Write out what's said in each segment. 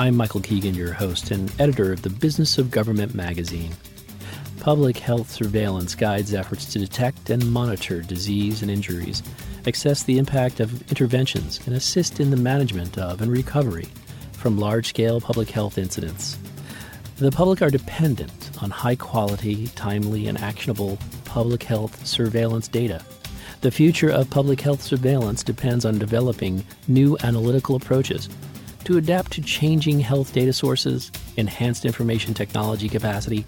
I'm Michael Keegan, your host and editor of the Business of Government magazine. Public health surveillance guides efforts to detect and monitor disease and injuries, assess the impact of interventions, and assist in the management of and recovery from large scale public health incidents. The public are dependent on high quality, timely, and actionable public health surveillance data. The future of public health surveillance depends on developing new analytical approaches to adapt to changing health data sources, enhanced information technology capacity,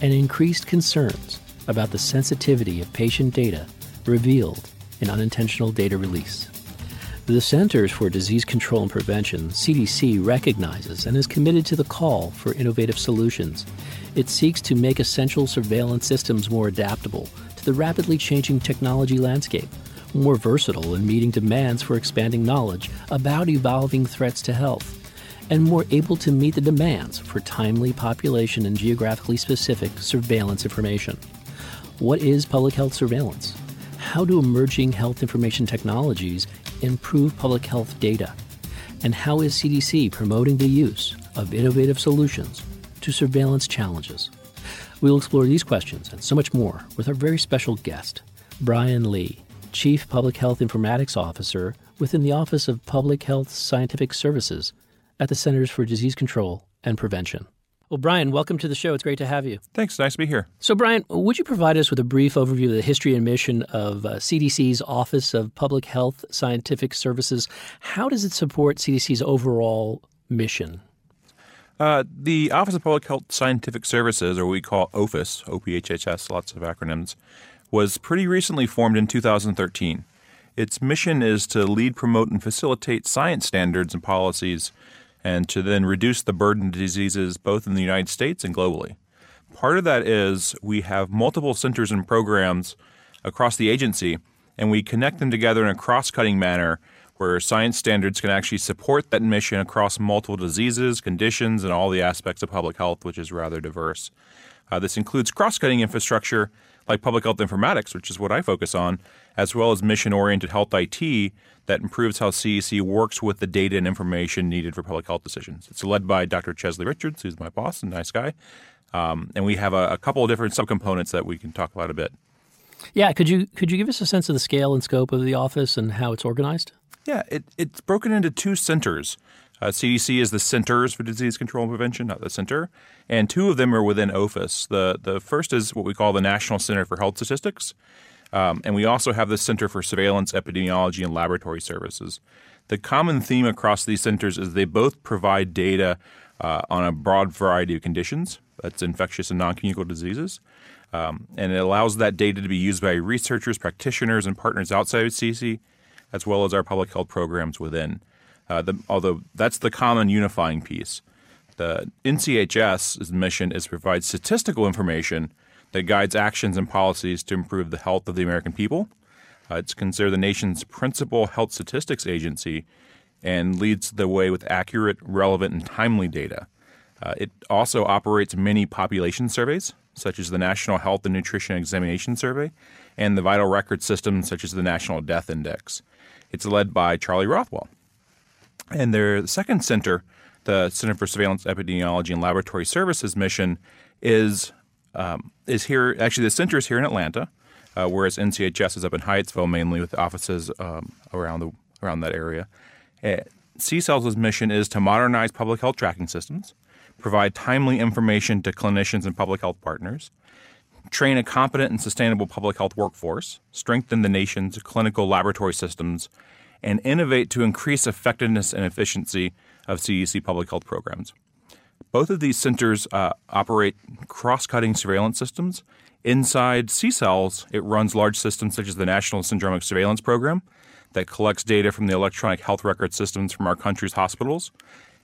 and increased concerns about the sensitivity of patient data revealed in unintentional data release. The Centers for Disease Control and Prevention, CDC, recognizes and is committed to the call for innovative solutions. It seeks to make essential surveillance systems more adaptable to the rapidly changing technology landscape more versatile in meeting demands for expanding knowledge about evolving threats to health, and more able to meet the demands for timely population and geographically specific surveillance information. What is public health surveillance? How do emerging health information technologies improve public health data? And how is CDC promoting the use of innovative solutions to surveillance challenges? We'll explore these questions and so much more with our very special guest, Brian Lee. Chief Public Health Informatics Officer within the Office of Public Health Scientific Services at the Centers for Disease Control and Prevention. Well, Brian, welcome to the show. It's great to have you. Thanks. Nice to be here. So, Brian, would you provide us with a brief overview of the history and mission of uh, CDC's Office of Public Health Scientific Services? How does it support CDC's overall mission? Uh, the Office of Public Health Scientific Services, or what we call OPHS, OPHHS, lots of acronyms, was pretty recently formed in 2013. Its mission is to lead, promote, and facilitate science standards and policies, and to then reduce the burden of diseases both in the United States and globally. Part of that is we have multiple centers and programs across the agency, and we connect them together in a cross cutting manner where science standards can actually support that mission across multiple diseases, conditions, and all the aspects of public health, which is rather diverse. Uh, this includes cross cutting infrastructure like public health informatics, which is what I focus on, as well as mission oriented health IT that improves how CDC works with the data and information needed for public health decisions. It's led by Dr. Chesley Richards, who's my boss and nice guy. Um, and we have a, a couple of different subcomponents that we can talk about a bit. Yeah, could you could you give us a sense of the scale and scope of the office and how it's organized? Yeah, it, it's broken into two centers. Uh, CDC is the Centers for Disease Control and Prevention, not the center, and two of them are within OPHS. The the first is what we call the National Center for Health Statistics, um, and we also have the Center for Surveillance, Epidemiology, and Laboratory Services. The common theme across these centers is they both provide data uh, on a broad variety of conditions. That's infectious and non-communicable diseases. Um, and it allows that data to be used by researchers, practitioners, and partners outside of CDC, as well as our public health programs within. Uh, the, although that's the common unifying piece. The NCHS's mission is to provide statistical information that guides actions and policies to improve the health of the American people. Uh, it's considered the nation's principal health statistics agency and leads the way with accurate, relevant, and timely data. Uh, it also operates many population surveys, such as the National Health and Nutrition Examination Survey, and the vital record systems, such as the National Death Index. It's led by Charlie Rothwell. And their second center, the Center for Surveillance, Epidemiology, and Laboratory Services mission, is um, is here. Actually, the center is here in Atlanta, uh, whereas NCHS is up in Hyattsville, mainly with offices um, around the around that area. Uh, CSELS' mission is to modernize public health tracking systems, provide timely information to clinicians and public health partners, train a competent and sustainable public health workforce, strengthen the nation's clinical laboratory systems, and innovate to increase effectiveness and efficiency of CDC public health programs. Both of these centers uh, operate cross cutting surveillance systems. Inside CSELS, it runs large systems such as the National Syndromic Surveillance Program that collects data from the electronic health record systems from our country's hospitals,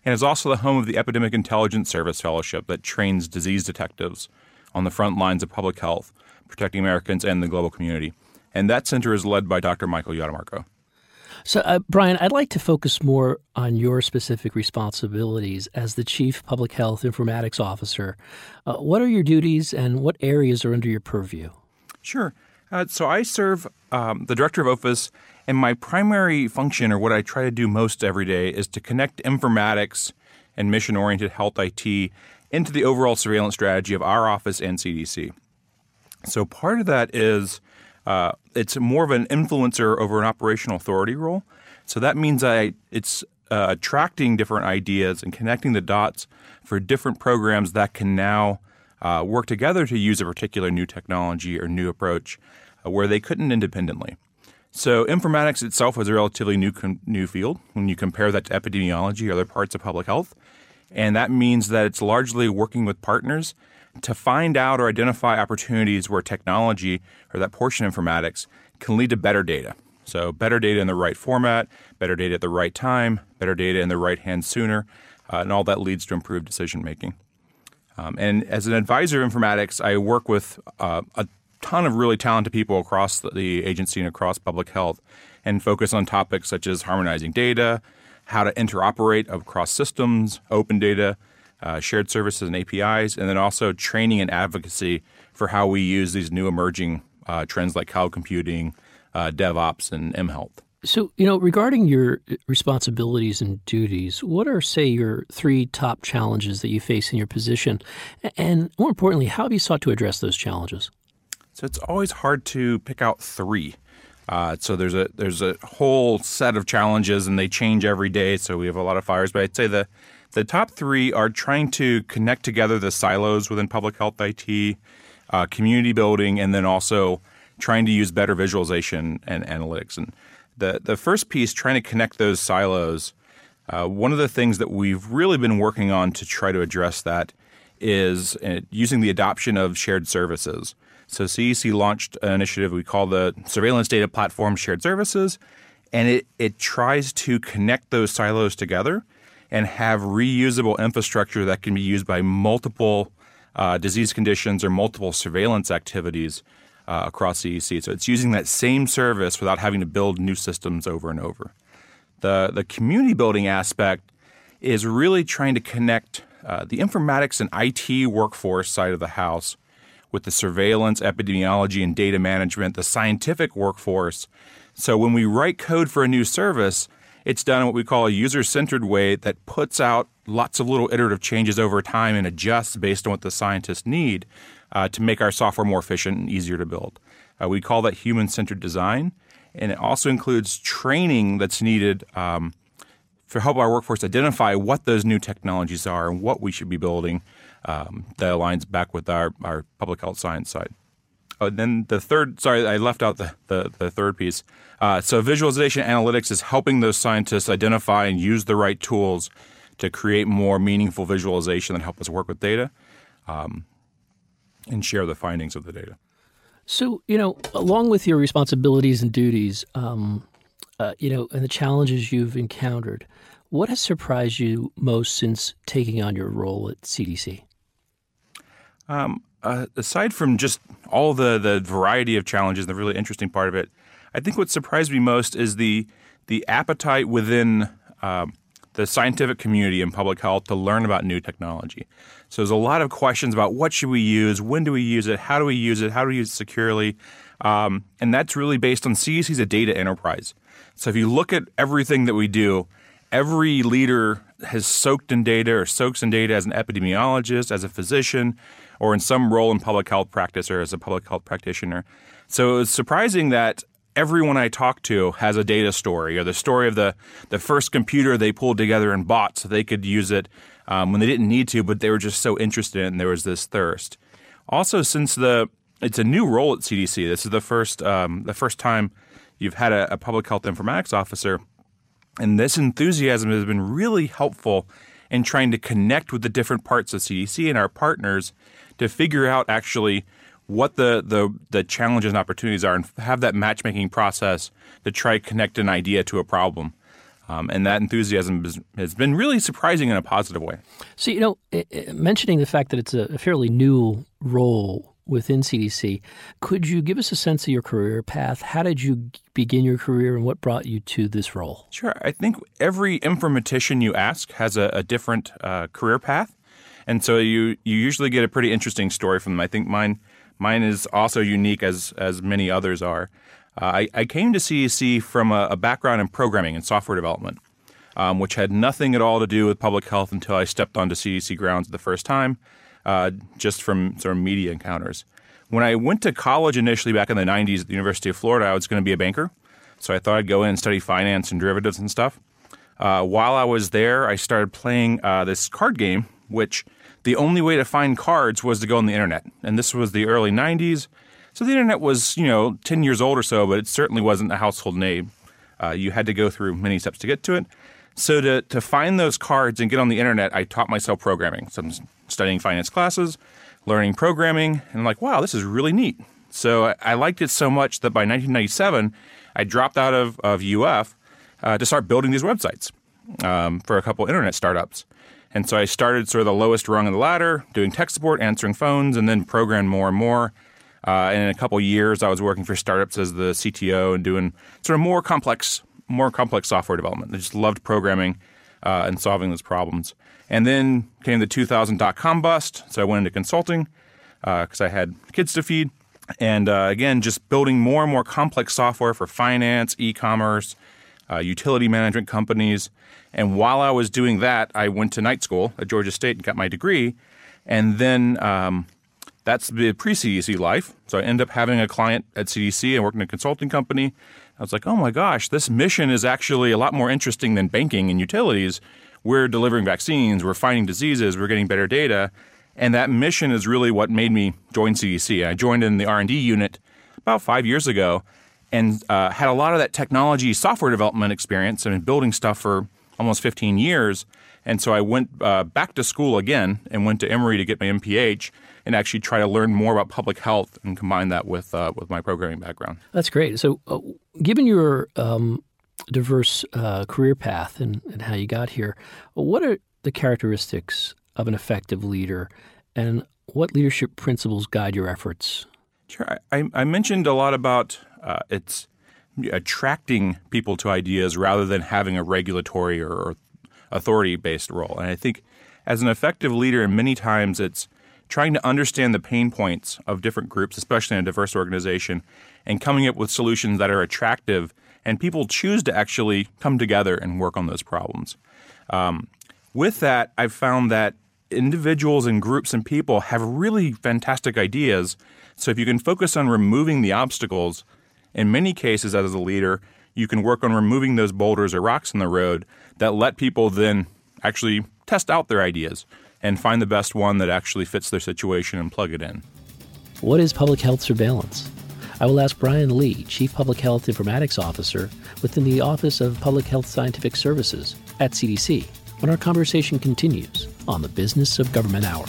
and is also the home of the Epidemic Intelligence Service Fellowship that trains disease detectives on the front lines of public health, protecting Americans and the global community. And that center is led by Dr. Michael Iademarco. So, uh, Brian, I'd like to focus more on your specific responsibilities as the Chief Public Health Informatics Officer. Uh, what are your duties and what areas are under your purview? Sure. Uh, so, I serve um, the Director of OPHIS, and my primary function, or what I try to do most every day, is to connect informatics and mission oriented health IT into the overall surveillance strategy of our office and CDC. So, part of that is uh, it's more of an influencer over an operational authority role. So that means I it's uh, attracting different ideas and connecting the dots for different programs that can now uh, work together to use a particular new technology or new approach uh, where they couldn't independently. So informatics itself is a relatively new com- new field when you compare that to epidemiology or other parts of public health, and that means that it's largely working with partners to find out or identify opportunities where technology or that portion of informatics can lead to better data. So, better data in the right format, better data at the right time, better data in the right hands sooner, uh, and all that leads to improved decision making. Um, and as an advisor of informatics, I work with uh, a ton of really talented people across the agency and across public health and focus on topics such as harmonizing data, how to interoperate across systems, open data, uh, shared services and APIs, and then also training and advocacy for how we use these new emerging uh, trends like cloud computing, uh, DevOps, and mHealth. So, you know, regarding your responsibilities and duties, what are, say, your three top challenges that you face in your position? And more importantly, how have you sought to address those challenges? So it's always hard to pick out three. Uh, so there's a there's a whole set of challenges, and they change every day. So we have a lot of fires. But I'd say the the top three are trying to connect together the silos within public health IT, uh, community building, and then also trying to use better visualization and analytics. And the the first piece, trying to connect those silos. Uh, one of the things that we've really been working on to try to address that is uh, using the adoption of shared services. So CDC launched an initiative we call the Surveillance Data Platform Shared Services, and it it tries to connect those silos together and have reusable infrastructure that can be used by multiple uh, disease conditions or multiple surveillance activities uh, across CDC. So it's using that same service without having to build new systems over and over. The, the community building aspect is really trying to connect uh, the informatics and IT workforce side of the house with the surveillance, epidemiology, and data management, the scientific workforce. So when we write code for a new service, it's done in what we call a user centered way that puts out lots of little iterative changes over time and adjusts based on what the scientists need uh, to make our software more efficient and easier to build. Uh, we call that human centered design. And it also includes training that's needed um, to help our workforce identify what those new technologies are and what we should be building um, that aligns back with our, our public health science side. Oh, then the third, sorry, I left out the, the, the third piece. Uh, so visualization analytics is helping those scientists identify and use the right tools to create more meaningful visualization that help us work with data um, and share the findings of the data. So, you know, along with your responsibilities and duties, um, uh, you know, and the challenges you've encountered, what has surprised you most since taking on your role at CDC? Um, uh, aside from just all the the variety of challenges, the really interesting part of it, I think what surprised me most is the the appetite within um, the scientific community in public health to learn about new technology. So there's a lot of questions about what should we use, when do we use it, how do we use it, how do we use it securely, um, and that's really based on CDC is a data enterprise. So if you look at everything that we do, every leader has soaked in data or soaks in data as an epidemiologist, as a physician, or in some role in public health practice or as a public health practitioner. So it's surprising that everyone I talk to has a data story or the story of the, the first computer they pulled together and bought so they could use it um, when they didn't need to, but they were just so interested and there was this thirst. Also, since the it's a new role at CDC, this is the first um, the first time you've had a, a public health informatics officer, and this enthusiasm has been really helpful in trying to connect with the different parts of CDC and our partners to figure out actually what the, the, the challenges and opportunities are and have that matchmaking process to try to connect an idea to a problem. Um, and that enthusiasm has, has, been really surprising in a positive way. So, you know, mentioning the fact that it's a fairly new role within CDC, could you give us a sense of your career path? How did you begin your career and what brought you to this role? Sure. I think every informatician you ask has a, a different uh, career path. And so you, you usually get a pretty interesting story from them. I think mine – Mine is also unique as as many others are. Uh, I, I, came to CDC from a, a, background in programming and software development, um, which had nothing at all to do with public health until I stepped onto CDC grounds the first time, uh, just from sort of media encounters. When I went to college initially back in the 90s at the University of Florida, I was going to be a banker. So I thought I'd go in and study finance and derivatives and stuff. Uh, while I was there, I started playing uh, this card game, which the only way to find cards was to go on the internet. And this was the early 90s. So the internet was, you know, 10 years old or so, but it certainly wasn't a household name. Uh, you had to go through many steps to get to it. So to, to find those cards and get on the internet, I taught myself programming. So I'm studying finance classes, learning programming, and I'm like, wow, this is really neat. So I, I liked it so much that by 1997, I dropped out of, of UF uh, to start building these websites um, for a couple internet startups. And so I started sort of the lowest rung of the ladder, doing tech support, answering phones, and then programmed more and more. Uh, and in a couple years, I was working for startups as the CTO and doing sort of more complex, more complex software development. I just loved programming uh, and solving those problems. And then came the 2000 dot com bust, so I went into consulting because uh, I had kids to feed. And uh, again, just building more and more complex software for finance, e-commerce, uh, utility management companies. And while I was doing that, I went to night school at Georgia State and got my degree. And then um, that's the pre CDC life. So I ended up having a client at CDC and working in a consulting company. I was like, oh my gosh, this mission is actually a lot more interesting than banking and utilities. We're delivering vaccines, we're fighting diseases, we're getting better data. And that mission is really what made me join CDC. I joined in the R&D unit about five years ago and uh, had a lot of that technology software development experience and been building stuff for almost 15 years. And so I went uh, back to school again and went to Emory to get my MPH and actually try to learn more about public health and combine that with uh, with my programming background. That's great. So, uh, given your um, diverse uh, career path and, and how you got here, what are the characteristics of an effective leader, and what leadership principles guide your efforts? Sure. I, I mentioned a lot about uh, it's attracting people to ideas rather than having a regulatory or authority based role. And I think as an effective leader, many times it's trying to understand the pain points of different groups, especially in a diverse organization, and coming up with solutions that are attractive and people choose to actually come together and work on those problems. Um, with that, I've found that individuals and groups and people have really fantastic ideas. So if you can focus on removing the obstacles, in many cases, as a leader, you can work on removing those boulders or rocks in the road that let people then actually test out their ideas and find the best one that actually fits their situation and plug it in. What is public health surveillance? I will ask Brian Lee, Chief Public Health Informatics Officer within the Office of Public Health Scientific Services at CDC, when our conversation continues on the Business of Government Hour.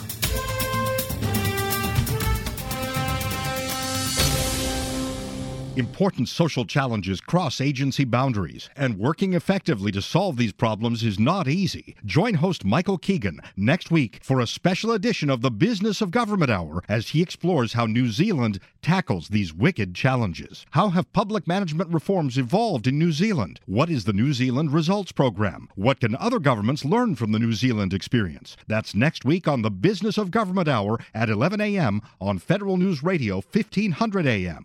Important social challenges cross agency boundaries, and working effectively to solve these problems is not easy. Join host Michael Keegan next week for a special edition of the Business of Government Hour as he explores how New Zealand tackles these wicked challenges. How have public management reforms evolved in New Zealand? What is the New Zealand Results Program? What can other governments learn from the New Zealand experience? That's next week on the Business of Government Hour at 11 a.m. on Federal News Radio 1500 a.m.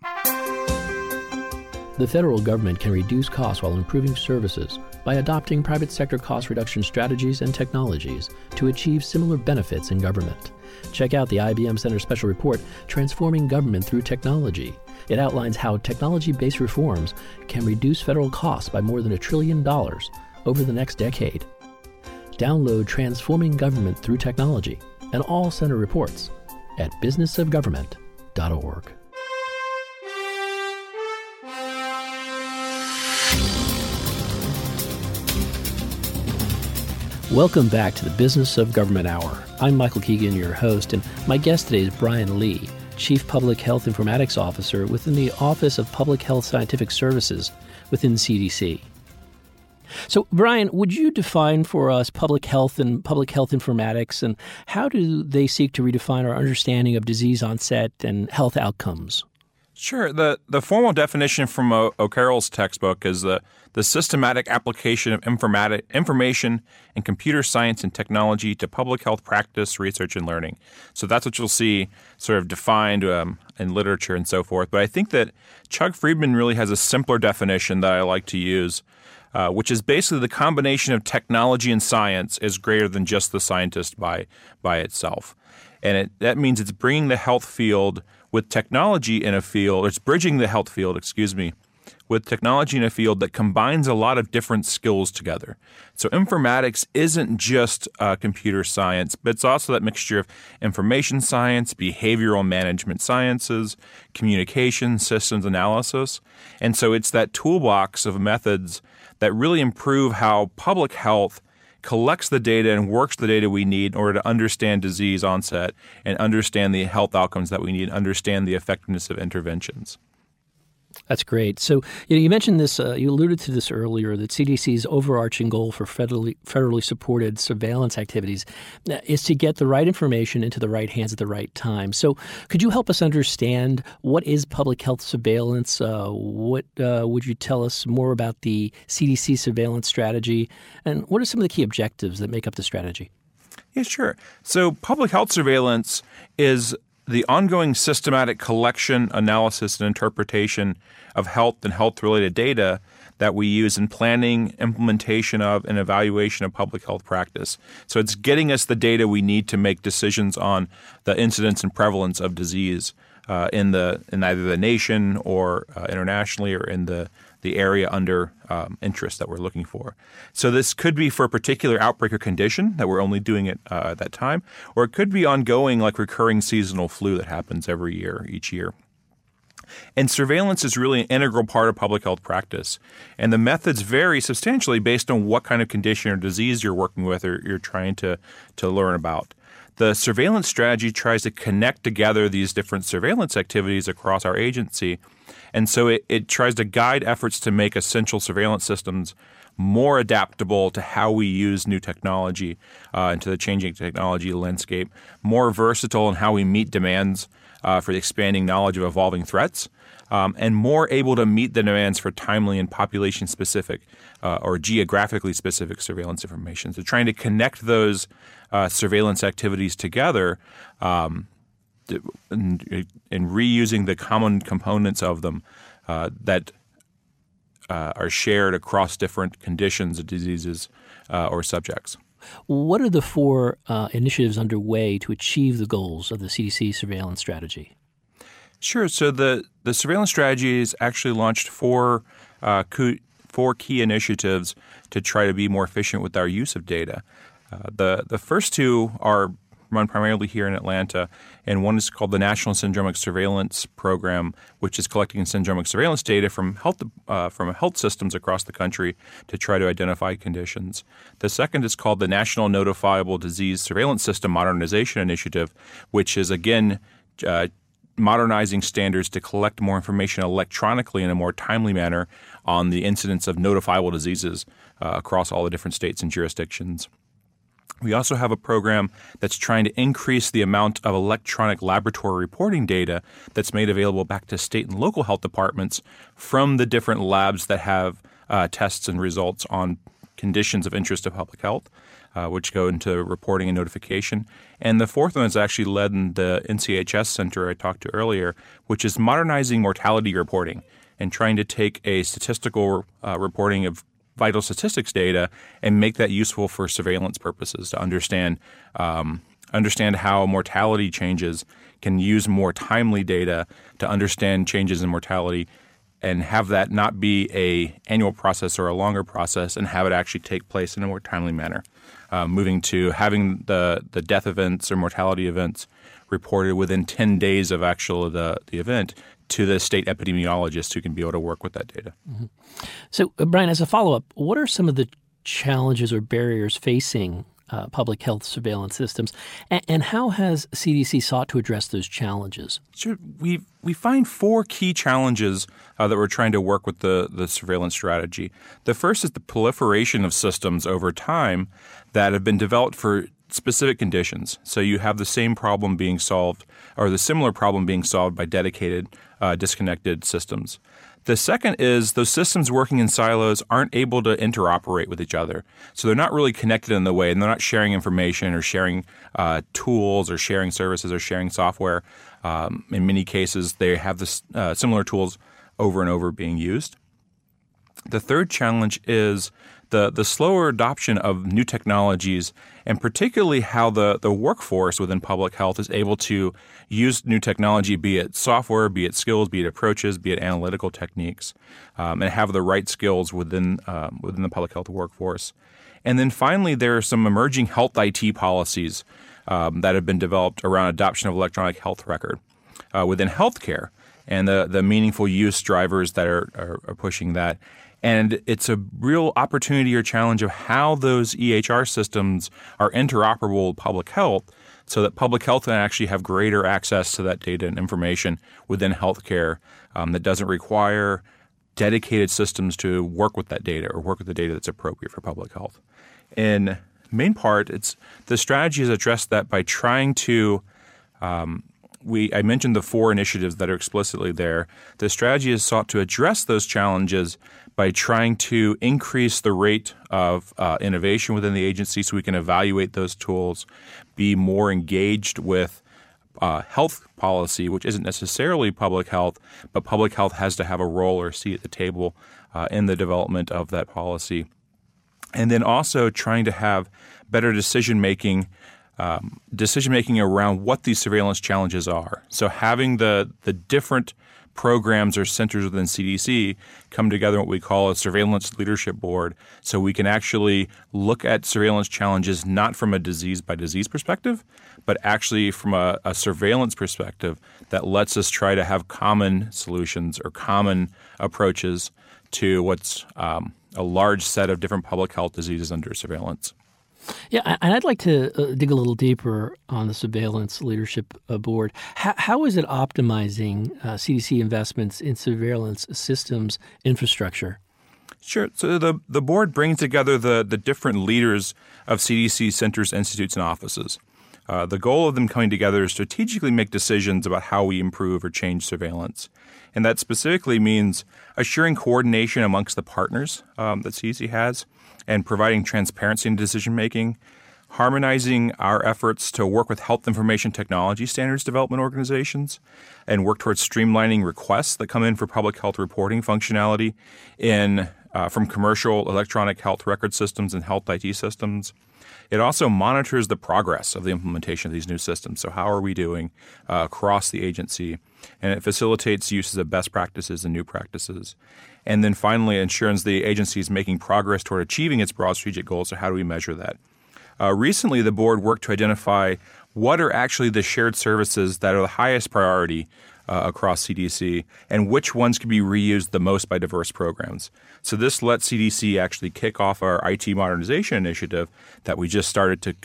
The federal government can reduce costs while improving services by adopting private sector cost reduction strategies and technologies to achieve similar benefits in government. Check out the IBM Center Special Report, Transforming Government Through Technology. It outlines how technology based reforms can reduce federal costs by more than a trillion dollars over the next decade. Download Transforming Government Through Technology and all center reports at businessofgovernment.org. Welcome back to the Business of Government Hour. I'm Michael Keegan, your host, and my guest today is Brian Lee, Chief Public Health Informatics Officer within the Office of Public Health Scientific Services within CDC. So, Brian, would you define for us public health and public health informatics, and how do they seek to redefine our understanding of disease onset and health outcomes? Sure. The the formal definition from o- O'Carroll's textbook is the the systematic application of informatic, information and computer science and technology to public health practice, research, and learning. So that's what you'll see sort of defined um, in literature and so forth. But I think that Chuck Friedman really has a simpler definition that I like to use, uh, which is basically the combination of technology and science is greater than just the scientist by by itself, and it, that means it's bringing the health field with technology in a field, it's bridging the health field, excuse me, with technology in a field that combines a lot of different skills together. So, informatics isn't just uh, computer science, but it's also that mixture of information science, behavioral management sciences, communication, systems analysis. And so, it's that toolbox of methods that really improve how public health collects the data and works the data we need in order to understand disease onset and understand the health outcomes that we need and understand the effectiveness of interventions. That's great. So you, know, you mentioned this. Uh, you alluded to this earlier. That CDC's overarching goal for federally federally supported surveillance activities uh, is to get the right information into the right hands at the right time. So could you help us understand what is public health surveillance? Uh, what uh, would you tell us more about the CDC surveillance strategy, and what are some of the key objectives that make up the strategy? Yeah, sure. So public health surveillance is the ongoing systematic collection, analysis, and interpretation of health and health related data that we use in planning, implementation of, and evaluation of public health practice. So it's getting us the data we need to make decisions on the incidence and prevalence of disease uh, in the in either the nation or uh, internationally or in the the area under um, interest that we're looking for. So this could be for a particular outbreak or condition that we're only doing it uh, at that time, or it could be ongoing, like recurring seasonal flu that happens every year, each year. And surveillance is really an integral part of public health practice. And the methods vary substantially based on what kind of condition or disease you're working with or you're trying to, to learn about. The surveillance strategy tries to connect together these different surveillance activities across our agency and so it, it tries to guide efforts to make essential surveillance systems more adaptable to how we use new technology uh, and to the changing technology landscape, more versatile in how we meet demands uh, for the expanding knowledge of evolving threats, um, and more able to meet the demands for timely and population specific uh, or geographically specific surveillance information. So, trying to connect those uh, surveillance activities together um, and, and reusing the common components of them uh, that uh, are shared across different conditions, diseases, uh, or subjects. What are the four uh, initiatives underway to achieve the goals of the CDC surveillance strategy? Sure. So the, the surveillance strategy has actually launched four, uh, four key initiatives to try to be more efficient with our use of data. Uh, the the first two are run primarily here in Atlanta, and one is called the National Syndromic Surveillance Program, which is collecting syndromic surveillance data from health uh, from health systems across the country to try to identify conditions. The second is called the National Notifiable Disease Surveillance System Modernization Initiative, which is again uh, modernizing standards to collect more information electronically in a more timely manner on the incidence of notifiable diseases uh, across all the different states and jurisdictions. We also have a program that's trying to increase the amount of electronic laboratory reporting data that's made available back to state and local health departments from the different labs that have uh, tests and results on conditions of interest to public health, uh, which go into reporting and notification. And the fourth one is actually led in the NCHS Center I talked to earlier, which is modernizing mortality reporting and trying to take a statistical uh, reporting of vital statistics data and make that useful for surveillance purposes to understand um, understand how mortality changes can use more timely data to understand changes in mortality and have that not be a annual process or a longer process and have it actually take place in a more timely manner. Uh, moving to having the, the death events or mortality events reported within 10 days of actual the, the event to the state epidemiologist who can be able to work with that data. Mm-hmm. So, uh, Brian, as a follow up, what are some of the challenges or barriers facing uh, public health surveillance systems, and, and, how has CDC sought to address those challenges? Sure. We we find four key challenges uh, that we're trying to work with the the surveillance strategy. The first is the proliferation of systems over time that have been developed for specific conditions. So you have the same problem being solved, or the similar problem being solved by dedicated, uh, disconnected systems. The second is those systems working in silos aren't able to interoperate with each other. So they're not really connected in the way, and they're not sharing information or sharing uh, tools or sharing services or sharing software. Um, in many cases, they have this, uh, similar tools over and over being used. The third challenge is the, the slower adoption of new technologies and particularly how the, the workforce within public health is able to use new technology, be it software, be it skills, be it approaches, be it analytical techniques, um, and have the right skills within, um, within the public health workforce. And then finally, there are some emerging health IT policies um, that have been developed around adoption of electronic health record uh, within healthcare and the, the meaningful use drivers that are, are, are pushing that. And it's a real opportunity or challenge of how those EHR systems are interoperable with public health so that public health can actually have greater access to that data and information within healthcare um, that doesn't require dedicated systems to work with that data or work with the data that's appropriate for public health. In main part, it's the strategy is addressed that by trying to um, we I mentioned the four initiatives that are explicitly there. The strategy is sought to address those challenges by trying to increase the rate of uh, innovation within the agency so we can evaluate those tools, be more engaged with uh, health policy, which isn't necessarily public health, but public health has to have a role or seat at the table uh, in the development of that policy. And then also trying to have better decision making. Um, decision making around what these surveillance challenges are. So having the the different programs or centers within CDC come together in what we call a surveillance leadership board so we can actually look at surveillance challenges not from a disease by disease perspective, but actually from a, a surveillance perspective that lets us try to have common solutions or common approaches to what's um, a large set of different public health diseases under surveillance. Yeah, and I'd like to uh, dig a little deeper on the surveillance leadership board. How, how is it optimizing uh, CDC investments in surveillance systems infrastructure? Sure. So the, the board brings together the, the different leaders of CDC centers, institutes, and offices. Uh, the goal of them coming together is strategically make decisions about how we improve or change surveillance. And that specifically means assuring coordination amongst the partners um, that CDC has and providing transparency in decision making, harmonizing our efforts to work with health information technology standards development organizations, and work towards streamlining requests that come in for public health reporting functionality in uh, from commercial electronic health record systems and health IT systems. It also monitors the progress of the implementation of these new systems. So, how are we doing uh, across the agency? And it facilitates uses of best practices and new practices. And then finally, ensures the agency is making progress toward achieving its broad strategic goals. So, how do we measure that? Uh, recently, the board worked to identify what are actually the shared services that are the highest priority uh, across CDC and which ones can be reused the most by diverse programs. So, this lets CDC actually kick off our IT modernization initiative that we just started to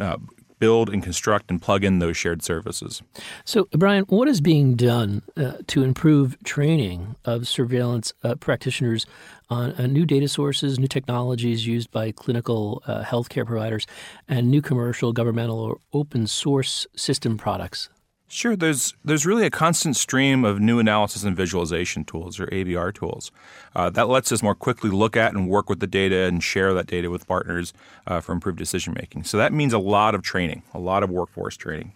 uh, build and construct and plug in those shared services. So, Brian, what is being done uh, to improve training of surveillance uh, practitioners on uh, new data sources, new technologies used by clinical uh, healthcare providers, and new commercial, governmental, or open source system products? Sure. There's there's really a constant stream of new analysis and visualization tools or ABR tools uh, that lets us more quickly look at and work with the data and share that data with partners uh, for improved decision making. So that means a lot of training, a lot of workforce training.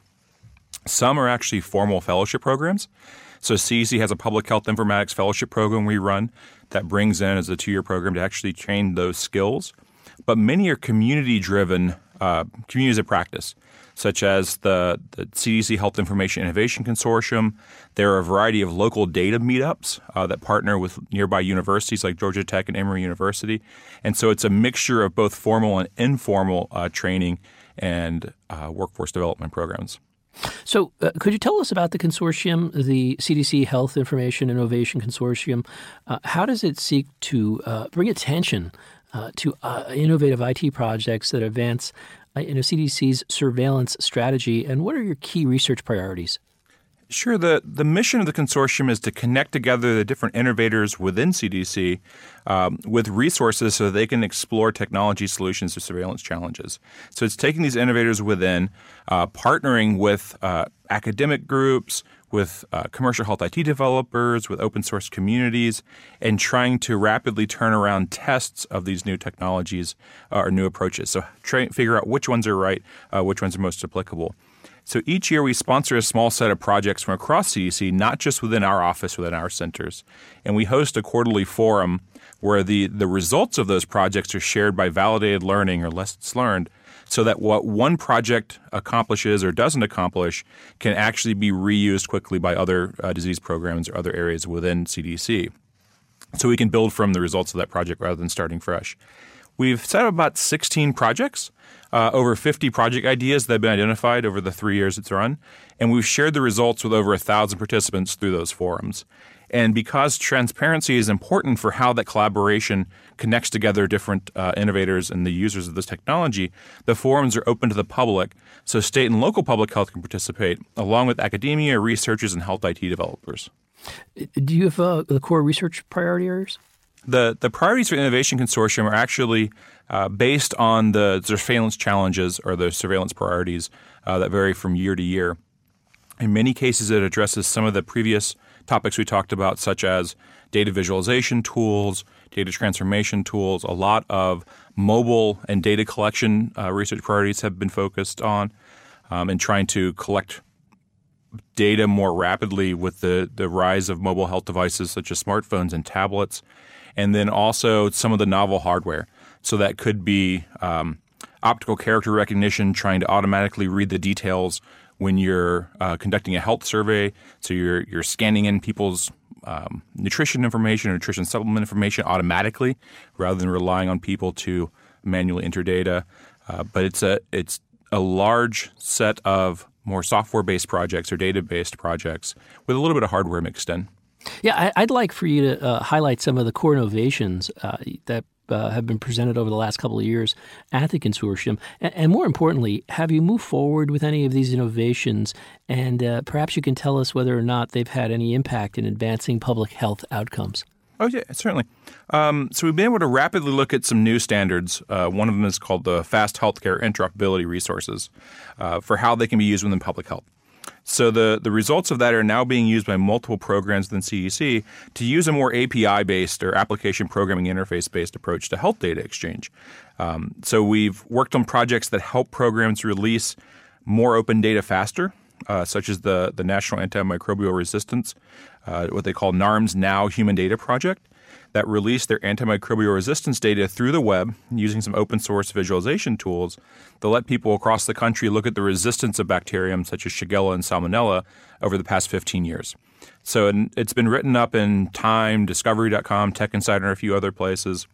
Some are actually formal fellowship programs. So CDC has a public health informatics fellowship program we run that brings in as a two year program to actually train those skills. But many are community driven uh, communities of practice, such as the, the CDC Health Information Innovation Consortium. There are a variety of local data meetups uh, that partner with nearby universities like Georgia Tech and Emory University. And so it's a mixture of both formal and informal uh, training and uh, workforce development programs. So, uh, could you tell us about the consortium, the CDC Health Information Innovation Consortium? Uh, how does it seek to uh, bring attention uh, to uh, innovative IT projects that advance you know, CDC's surveillance strategy, and what are your key research priorities? Sure. The, the mission of the consortium is to connect together the different innovators within CDC um, with resources so they can explore technology solutions to surveillance challenges. So it's taking these innovators within, uh, partnering with uh, academic groups, with uh, commercial health IT developers, with open source communities, and trying to rapidly turn around tests of these new technologies uh, or new approaches. So try figure out which ones are right, uh, which ones are most applicable. So each year we sponsor a small set of projects from across CDC, not just within our office, within our centers. And we host a quarterly forum where the, the results of those projects are shared by validated learning or lessons learned so that what one project accomplishes or doesn't accomplish can actually be reused quickly by other uh, disease programs or other areas within CDC. So we can build from the results of that project rather than starting fresh. We've set up about 16 projects uh, over 50 project ideas that have been identified over the three years it's run, and we've shared the results with over a thousand participants through those forums. And because transparency is important for how that collaboration connects together different uh, innovators and the users of this technology, the forums are open to the public, so state and local public health can participate, along with academia, researchers, and health IT developers. Do you have uh, the core research priority areas? The, the priorities for Innovation Consortium are actually uh, based on the surveillance challenges or the surveillance priorities uh, that vary from year to year. In many cases, it addresses some of the previous topics we talked about, such as data visualization tools, data transformation tools. A lot of mobile and data collection uh, research priorities have been focused on um, and trying to collect data more rapidly with the, the rise of mobile health devices such as smartphones and tablets, and then also some of the novel hardware. So that could be um, optical character recognition, trying to automatically read the details when you're uh, conducting a health survey. So you're you're scanning in people's um, nutrition information, or nutrition supplement information automatically, rather than relying on people to manually enter data. Uh, but it's a it's a large set of more software-based projects or data-based projects with a little bit of hardware mixed in. Yeah, I'd like for you to uh, highlight some of the core innovations uh, that uh, have been presented over the last couple of years at the consortium? And, and more importantly, have you moved forward with any of these innovations? And uh, perhaps you can tell us whether or not they've had any impact in advancing public health outcomes. Oh, yeah, certainly. Um, so we've been able to rapidly look at some new standards. Uh, one of them is called the Fast Healthcare Interoperability Resources uh, for how they can be used within public health. So the, the results of that are now being used by multiple programs within CDC to use a more API based or application programming interface based approach to health data exchange. Um, so we've worked on projects that help programs release more open data faster, uh, such as the, the National Antimicrobial Resistance, uh, what they call NARMS Now Human Data Project that release their antimicrobial resistance data through the web using some open source visualization tools that let people across the country look at the resistance of bacterium such as Shigella and Salmonella over the past 15 years. So it's been written up in Time, Discovery.com, Tech Insider, and a few other places.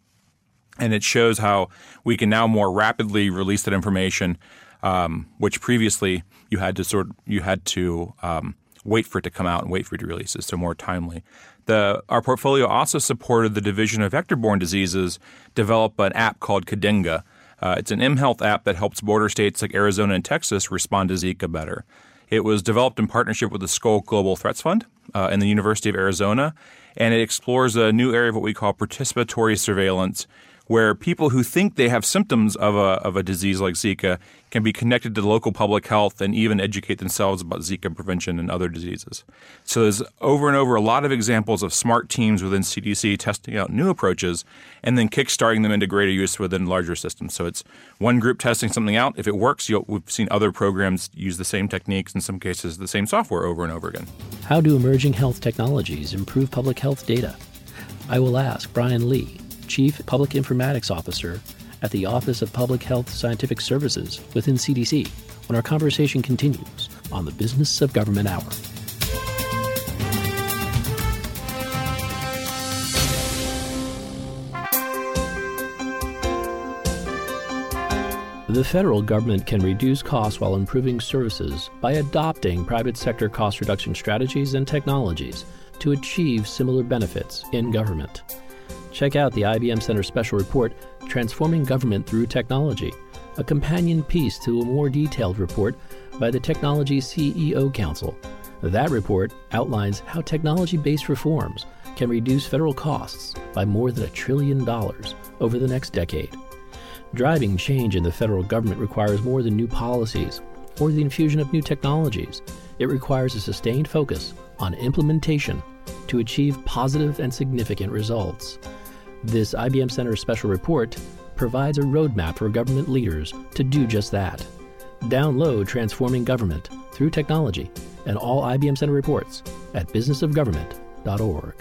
And it shows how we can now more rapidly release that information, um, which previously you had to sort you had to um, wait for it to come out and wait for it to release it, so more timely. The, our portfolio also supported the Division of Vector-Borne Diseases develop an app called Kidenga. Uh, it's an mHealth app that helps border states like Arizona and Texas respond to Zika better. It was developed in partnership with the Skoll Global Threats Fund uh, and the University of Arizona, and it explores a new area of what we call participatory surveillance, where people who think they have symptoms of a, of a disease like Zika can be connected to local public health and even educate themselves about Zika prevention and other diseases. So there's over and over a lot of examples of smart teams within CDC testing out new approaches and then kickstarting them into greater use within larger systems. So it's one group testing something out. If it works, we've seen other programs use the same techniques, in some cases the same software over and over again. How do emerging health technologies improve public health data? I will ask Brian Lee Chief Public Informatics Officer at the Office of Public Health Scientific Services within CDC when our conversation continues on the Business of Government Hour. The federal government can reduce costs while improving services by adopting private sector cost reduction strategies and technologies to achieve similar benefits in government. Check out the IBM Center special report, Transforming Government Through Technology, a companion piece to a more detailed report by the Technology CEO Council. That report outlines how technology based reforms can reduce federal costs by more than a trillion dollars over the next decade. Driving change in the federal government requires more than new policies or the infusion of new technologies. It requires a sustained focus on implementation to achieve positive and significant results. This IBM Center special report provides a roadmap for government leaders to do just that. Download Transforming Government through Technology and all IBM Center reports at businessofgovernment.org.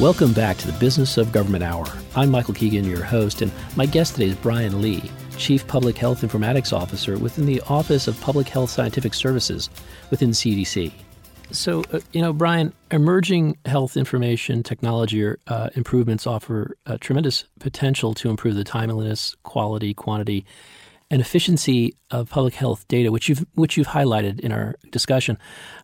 Welcome back to the Business of Government Hour. I'm Michael Keegan, your host, and my guest today is Brian Lee, Chief Public Health Informatics Officer within the Office of Public Health Scientific Services within CDC. So, uh, you know, Brian, emerging health information technology uh, improvements offer tremendous potential to improve the timeliness, quality, quantity, and efficiency of public health data, which you've which you've highlighted in our discussion.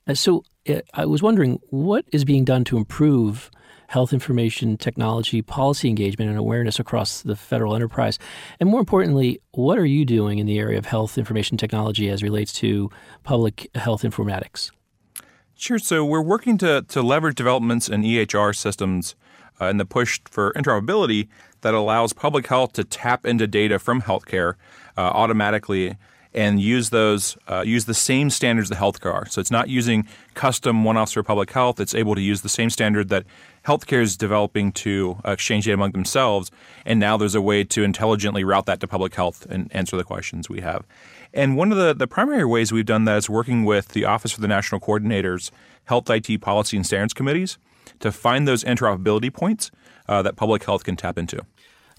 Uh, so, uh, I was wondering what is being done to improve health information technology policy engagement and awareness across the federal enterprise? And more importantly, what are you doing in the area of health information technology as relates to public health informatics? Sure. So we're working to, to leverage developments in EHR systems uh, and the push for interoperability that allows public health to tap into data from healthcare uh, automatically and use those uh, use the same standards the healthcare are. So it's not using custom one-offs for public health. It's able to use the same standard that healthcare is developing to uh, exchange data among themselves. And now there's a way to intelligently route that to public health and answer the questions we have. And one of the, the primary ways we've done that is working with the Office for the National Coordinators, Health IT Policy and Standards Committees to find those interoperability points uh, that public health can tap into.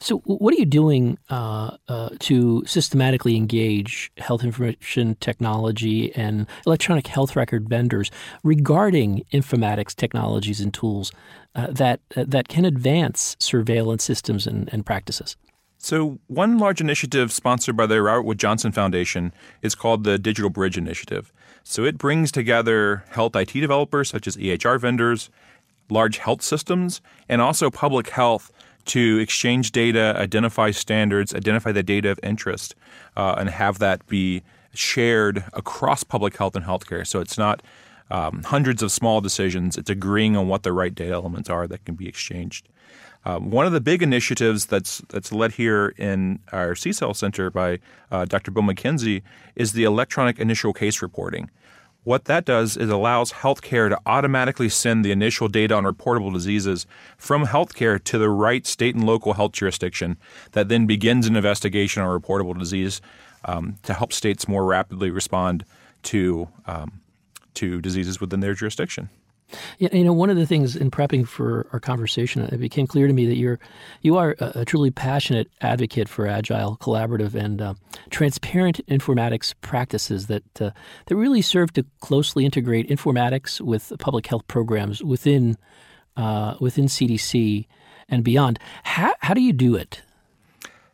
So, what are you doing uh, uh, to systematically engage health information technology and electronic health record vendors regarding informatics technologies and tools uh, that that can advance surveillance systems and, and practices? So, one large initiative sponsored by the Robert Wood Johnson Foundation is called the Digital Bridge Initiative. So, it brings together health IT developers such as EHR vendors, large health systems, and also public health to exchange data, identify standards, identify the data of interest, uh, and have that be shared across public health and healthcare. So it's not um, hundreds of small decisions, it's agreeing on what the right data elements are that can be exchanged. Um, one of the big initiatives that's that's led here in our CSELS Center by uh, Dr. Bill McKenzie is the electronic initial case reporting. What that does is allows healthcare to automatically send the initial data on reportable diseases from healthcare to the right state and local health jurisdiction that then begins an investigation on reportable disease um, to help states more rapidly respond to um, to diseases within their jurisdiction. Yeah, you know, one of the things in prepping for our conversation, it became clear to me that you're you are a, truly passionate advocate for agile, collaborative, and uh, transparent informatics practices that uh, that really serve to closely integrate informatics with public health programs within uh, within CDC and beyond. How how do you do it?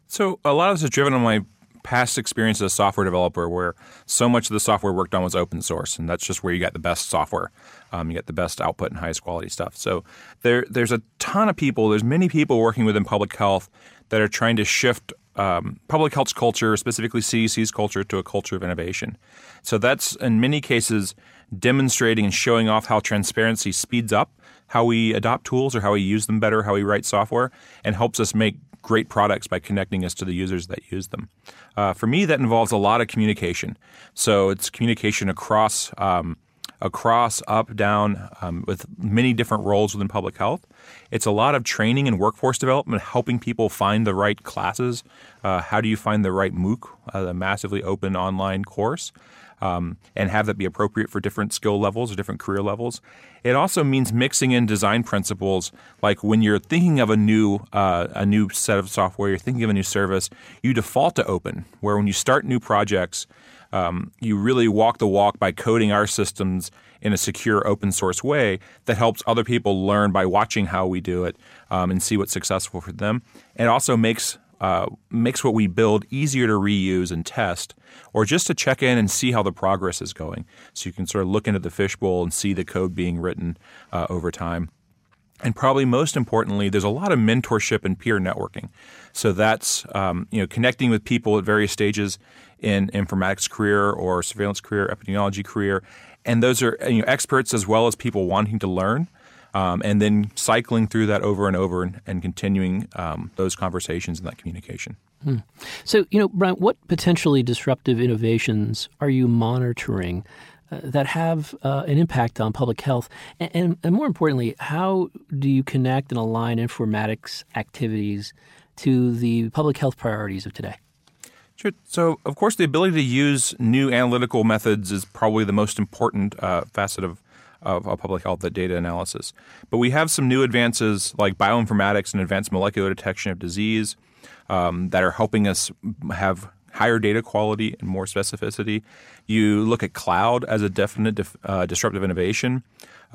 So a lot of this is driven on my past experience as a software developer where so much of the software worked on was open source, and that's just where you got the best software. Um, you get the best output and highest quality stuff. So there, there's a ton of people. There's many people working within public health that are trying to shift um, public health's culture, specifically CDC's culture, to a culture of innovation. So that's in many cases demonstrating and showing off how transparency speeds up how we adopt tools or how we use them better, how we write software, and helps us make great products by connecting us to the users that use them. Uh, for me, that involves a lot of communication. So it's communication across um, across, up, down, um, with many different roles within public health. It's a lot of training and workforce development, helping people find the right classes. Uh, how do you find the right MOOC, uh, a massively open online course? Um, and have that be appropriate for different skill levels or different career levels. It also means mixing in design principles, like when you're thinking of a new uh, a new set of software, you're thinking of a new service, you default to open. Where when you start new projects, um, you really walk the walk by coding our systems in a secure open source way that helps other people learn by watching how we do it um, and see what's successful for them. It also makes uh, makes what we build easier to reuse and test, or just to check in and see how the progress is going. So you can sort of look into the fishbowl and see the code being written uh, over time. And probably most importantly, there's a lot of mentorship and peer networking. So that's um, you know connecting with people at various stages in informatics career or surveillance career, epidemiology career, and those are you know, experts as well as people wanting to learn. Um, and then cycling through that over and over and, and continuing um, those conversations and that communication. Hmm. So, you know, Brian, what potentially disruptive innovations are you monitoring uh, that have uh, an impact on public health? And, and, and, more importantly, how do you connect and align informatics activities to the public health priorities of today? Sure. So, of course, the ability to use new analytical methods is probably the most important uh, facet of, of, of, public health, data analysis. But we have some new advances like bioinformatics and advanced molecular detection of disease um, that are helping us have higher data quality and more specificity. You look at cloud as a definite dif- uh, disruptive innovation.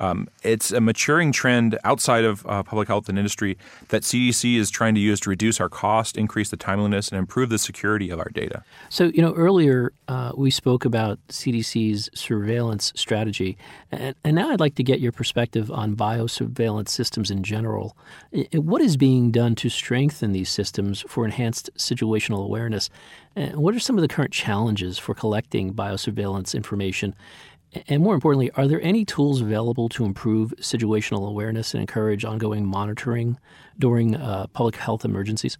Um, it's a maturing trend outside of uh, public health and industry that CDC is trying to use to reduce our cost, increase the timeliness, and improve the security of our data. So, you know, earlier uh, we spoke about CDC's surveillance strategy, and, and, now I'd like to get your perspective on biosurveillance systems in general. What is being done to strengthen these systems for enhanced situational awareness? And what are some of the current challenges for collecting biosurveillance information? And more importantly, are there any tools available to improve situational awareness and encourage ongoing monitoring during uh, public health emergencies?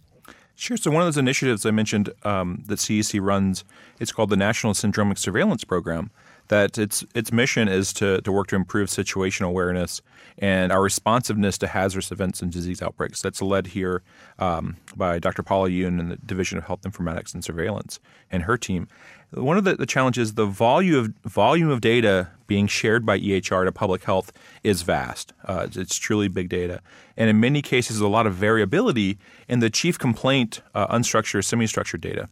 Sure. So one of those initiatives I mentioned um, that CDC runs, it's called the National Syndromic Surveillance Program. That its its mission is to, to work to improve situational awareness and our responsiveness to hazardous events and disease outbreaks. That's led here um, by Dr. Paula Yoon in the Division of Health Informatics and Surveillance and her team. One of the, the challenges, the volume of volume of data being shared by EHR to public health is vast. Uh, it's truly big data, and in many cases, a lot of variability in the chief complaint uh, unstructured, semi-structured data.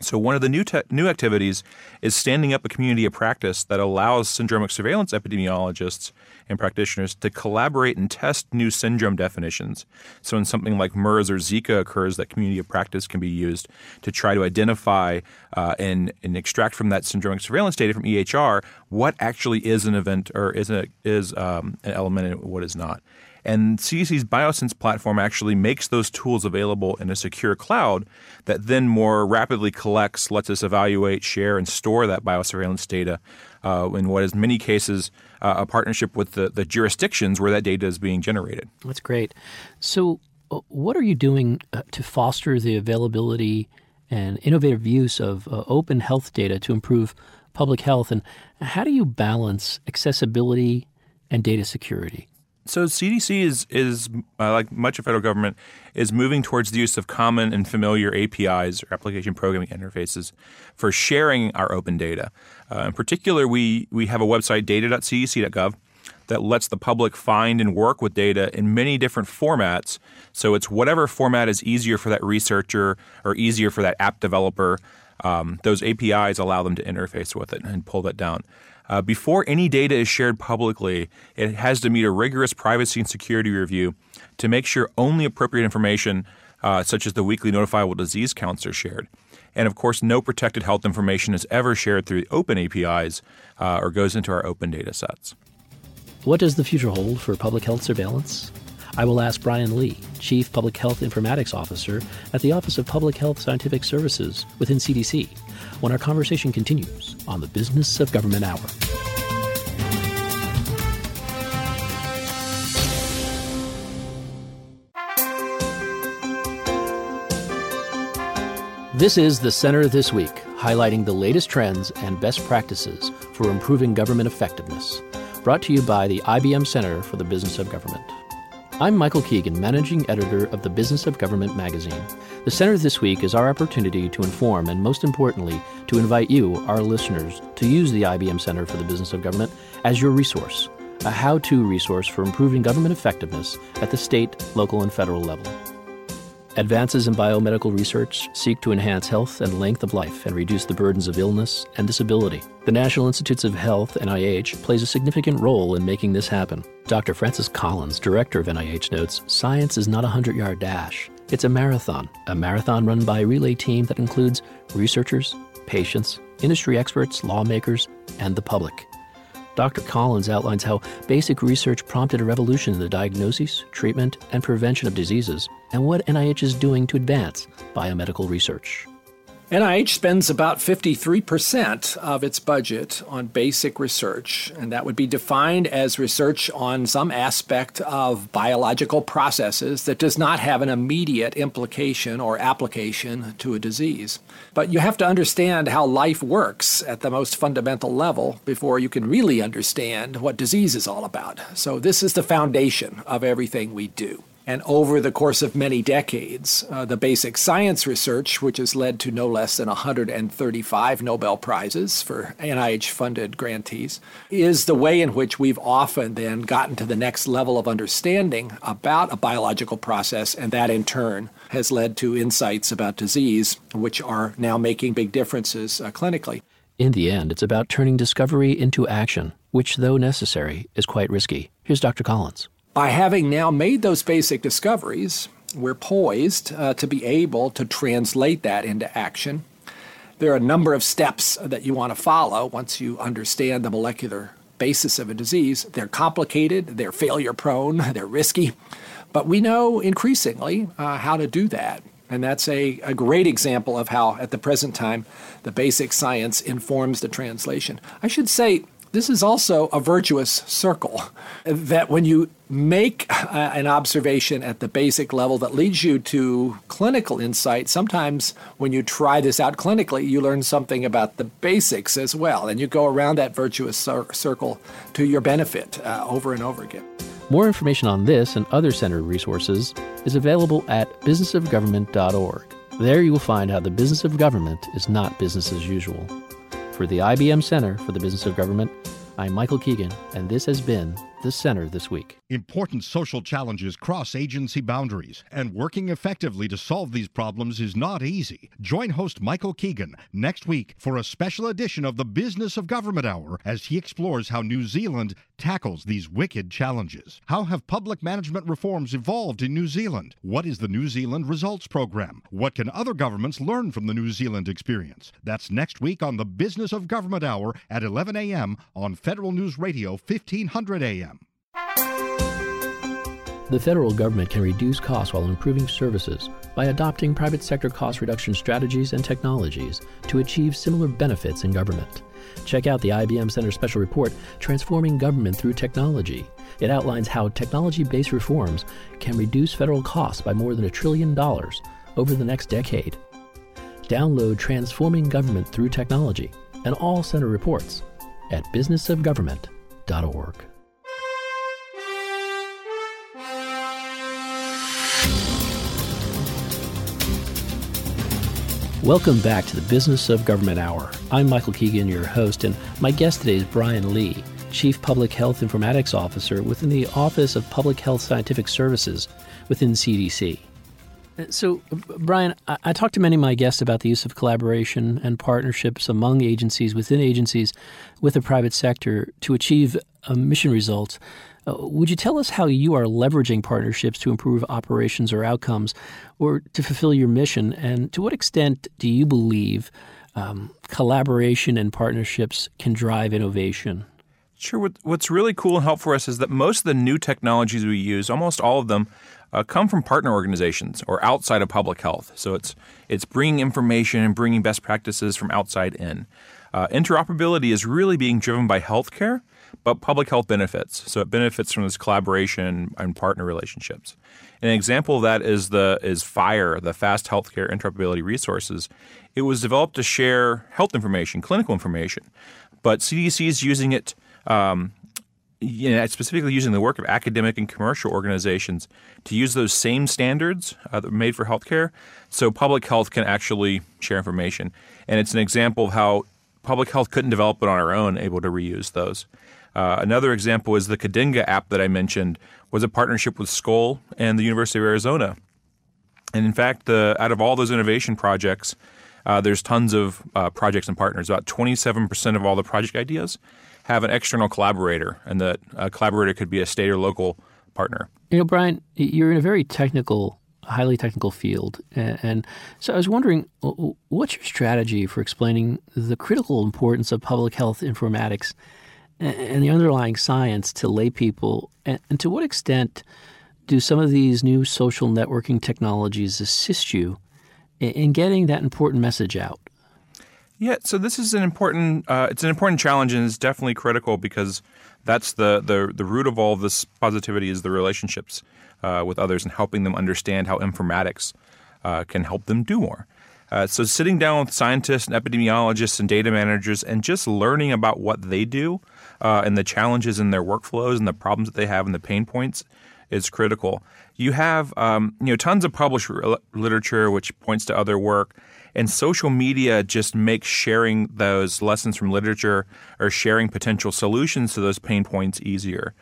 So one of the new te- new activities is standing up a community of practice that allows syndromic surveillance epidemiologists and practitioners to collaborate and test new syndrome definitions. So when something like MERS or Zika occurs, that community of practice can be used to try to identify uh, and, and extract from that syndromic surveillance data from EHR what actually is an event or is, a, is um, an element and what is not. And CDC's BioSense platform actually makes those tools available in a secure cloud that then more rapidly collects, lets us evaluate, share, and store that biosurveillance data uh, in what is many cases uh, a partnership with the, the jurisdictions where that data is being generated. That's great. So, uh, what are you doing uh, to foster the availability and innovative use of uh, open health data to improve public health? And how do you balance accessibility and data security? So CDC is is uh, like much of federal government is moving towards the use of common and familiar APIs or application programming interfaces for sharing our open data. Uh, in particular, we we have a website data.cdc.gov that lets the public find and work with data in many different formats. So it's whatever format is easier for that researcher or easier for that app developer. Um, those APIs allow them to interface with it and pull that down. Uh, before any data is shared publicly, it has to meet a rigorous privacy and security review to make sure only appropriate information, uh, such as the weekly notifiable disease counts, are shared. And of course, no protected health information is ever shared through open APIs uh, or goes into our open data sets. What does the future hold for public health surveillance? I will ask Brian Lee, Chief Public Health Informatics Officer at the Office of Public Health Scientific Services within CDC, when our conversation continues on the Business of Government Hour. This is the Center This Week, highlighting the latest trends and best practices for improving government effectiveness. Brought to you by the IBM Center for the Business of Government. I'm Michael Keegan, managing editor of the Business of Government magazine. The center this week is our opportunity to inform and, most importantly, to invite you, our listeners, to use the IBM Center for the Business of Government as your resource, a how to resource for improving government effectiveness at the state, local, and federal level. Advances in biomedical research seek to enhance health and length of life and reduce the burdens of illness and disability. The National Institutes of Health, NIH, plays a significant role in making this happen. Dr. Francis Collins, director of NIH, notes science is not a 100 yard dash. It's a marathon, a marathon run by a relay team that includes researchers, patients, industry experts, lawmakers, and the public. Dr. Collins outlines how basic research prompted a revolution in the diagnosis, treatment, and prevention of diseases, and what NIH is doing to advance biomedical research. NIH spends about 53% of its budget on basic research, and that would be defined as research on some aspect of biological processes that does not have an immediate implication or application to a disease. But you have to understand how life works at the most fundamental level before you can really understand what disease is all about. So, this is the foundation of everything we do. And over the course of many decades, uh, the basic science research, which has led to no less than 135 Nobel Prizes for NIH funded grantees, is the way in which we've often then gotten to the next level of understanding about a biological process, and that in turn has led to insights about disease, which are now making big differences uh, clinically. In the end, it's about turning discovery into action, which, though necessary, is quite risky. Here's Dr. Collins. By having now made those basic discoveries, we're poised uh, to be able to translate that into action. There are a number of steps that you want to follow once you understand the molecular basis of a disease. They're complicated, they're failure prone, they're risky, but we know increasingly uh, how to do that. And that's a, a great example of how, at the present time, the basic science informs the translation. I should say, this is also a virtuous circle that when you make uh, an observation at the basic level that leads you to clinical insight, sometimes when you try this out clinically, you learn something about the basics as well. And you go around that virtuous cir- circle to your benefit uh, over and over again. More information on this and other center resources is available at businessofgovernment.org. There you will find how the business of government is not business as usual. For the IBM Center for the Business of Government, I'm Michael Keegan, and this has been The Center This Week. Important social challenges cross agency boundaries, and working effectively to solve these problems is not easy. Join host Michael Keegan next week for a special edition of the Business of Government Hour as he explores how New Zealand tackles these wicked challenges. How have public management reforms evolved in New Zealand? What is the New Zealand Results Program? What can other governments learn from the New Zealand experience? That's next week on the Business of Government Hour at 11 a.m. on Federal News Radio 1500 a.m. The federal government can reduce costs while improving services by adopting private sector cost reduction strategies and technologies to achieve similar benefits in government. Check out the IBM Center Special Report, Transforming Government Through Technology. It outlines how technology based reforms can reduce federal costs by more than a trillion dollars over the next decade. Download Transforming Government Through Technology and all center reports at businessofgovernment.org. Welcome back to the Business of Government Hour. I'm Michael Keegan, your host, and my guest today is Brian Lee, Chief Public Health Informatics Officer within the Office of Public Health Scientific Services within CDC. Uh, so, Brian, I, talked to many of my guests about the use of collaboration and partnerships among agencies, within agencies, with the private sector to achieve uh, mission results. Uh, would you tell us how you are leveraging partnerships to improve operations or outcomes or to fulfill your mission? And to what extent do you believe um, collaboration and partnerships can drive innovation? Sure. What's really cool and helpful for us is that most of the new technologies we use, almost all of them, uh, come from partner organizations or outside of public health. So it's it's bringing information and bringing best practices from outside in. Uh, interoperability is really being driven by healthcare, but public health benefits. So it benefits from this collaboration and partner relationships. An example of that is the is FHIR, the Fast Healthcare Interoperability Resources. It was developed to share health information, clinical information, but CDC is using it. Um, you know, specifically using the work of academic and commercial organizations to use those same standards uh, that were made for healthcare, so public health can actually share information. And it's an example of how public health couldn't develop it on our own, able to reuse those. Uh, another example is the Kidenga app that I mentioned was a partnership with Skoll and the University of Arizona. And in fact, the, out of all those innovation projects, uh, there's tons of uh, projects and partners. About 27% of all the project ideas have an external collaborator, and that collaborator could be a state or local partner. You know, Brian, you're in a very technical, highly technical field, and so I was wondering, what's your strategy for explaining the critical importance of public health informatics and the underlying science to lay people, and, to what extent do some of these new social networking technologies assist you in getting that important message out? Yeah, so this is an important uh, it's an important challenge and it's definitely critical because that's the the the root of all of this positivity is the relationships uh, with others and helping them understand how informatics uh, can help them do more. Uh, so sitting down with scientists and epidemiologists and data managers and just learning about what they do uh, and the challenges in their workflows and the problems that they have and the pain points is critical. You have um, you know tons of published literature which points to other work and social media just makes sharing those lessons from literature or sharing potential solutions to those pain points easier.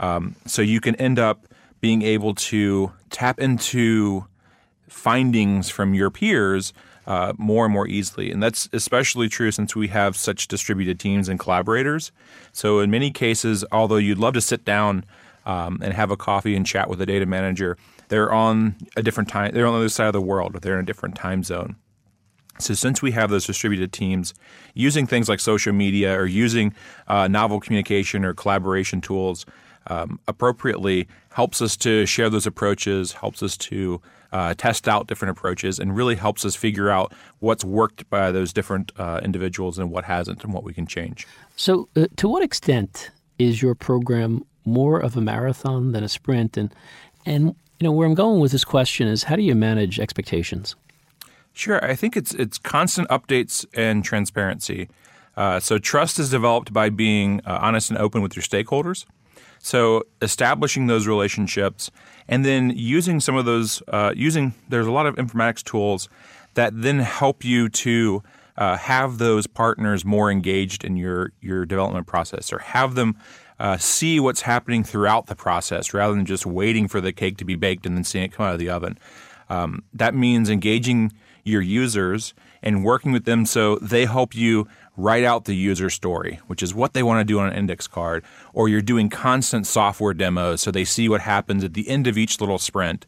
Um, so you can end up being able to tap into findings from your peers uh, more and more easily. And that's especially true since we have such distributed teams and collaborators. So, in many cases, although you'd love to sit down um, and have a coffee and chat with a data manager, they're on a different time, they're on the other side of the world, or they're in a different time zone. So, since we have those distributed teams, using things like social media or using uh, novel communication or collaboration tools um, appropriately helps us to share those approaches, helps us to uh, test out different approaches, and really helps us figure out what's worked by those different uh, individuals and what hasn't and what we can change. So, uh, to what extent is your program more of a marathon than a sprint? And, and you know, where I'm going with this question is how do you manage expectations? Sure, I think it's it's constant updates and transparency. Uh, so trust is developed by being uh, honest and open with your stakeholders. So establishing those relationships and then using some of those uh, using there's a lot of informatics tools that then help you to uh, have those partners more engaged in your your development process or have them uh, see what's happening throughout the process rather than just waiting for the cake to be baked and then seeing it come out of the oven. Um, that means engaging your users and working with them so they help you write out the user story, which is what they want to do on an index card, or you're doing constant software demos so they see what happens at the end of each little sprint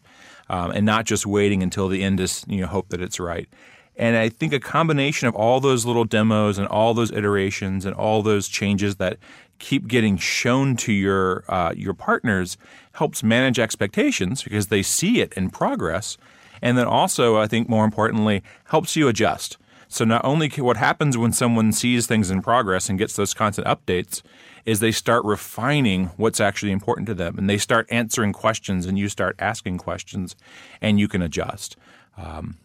um, and not just waiting until the end to you know, hope that it's right. And I think a combination of all those little demos and all those iterations and all those changes that keep getting shown to your uh, your partners helps manage expectations because they see it in progress and then also, I think more importantly, helps you adjust. So not only what happens when someone sees things in progress and gets those constant updates is they start refining what's actually important to them and they start answering questions and you start asking questions and you can adjust. Um,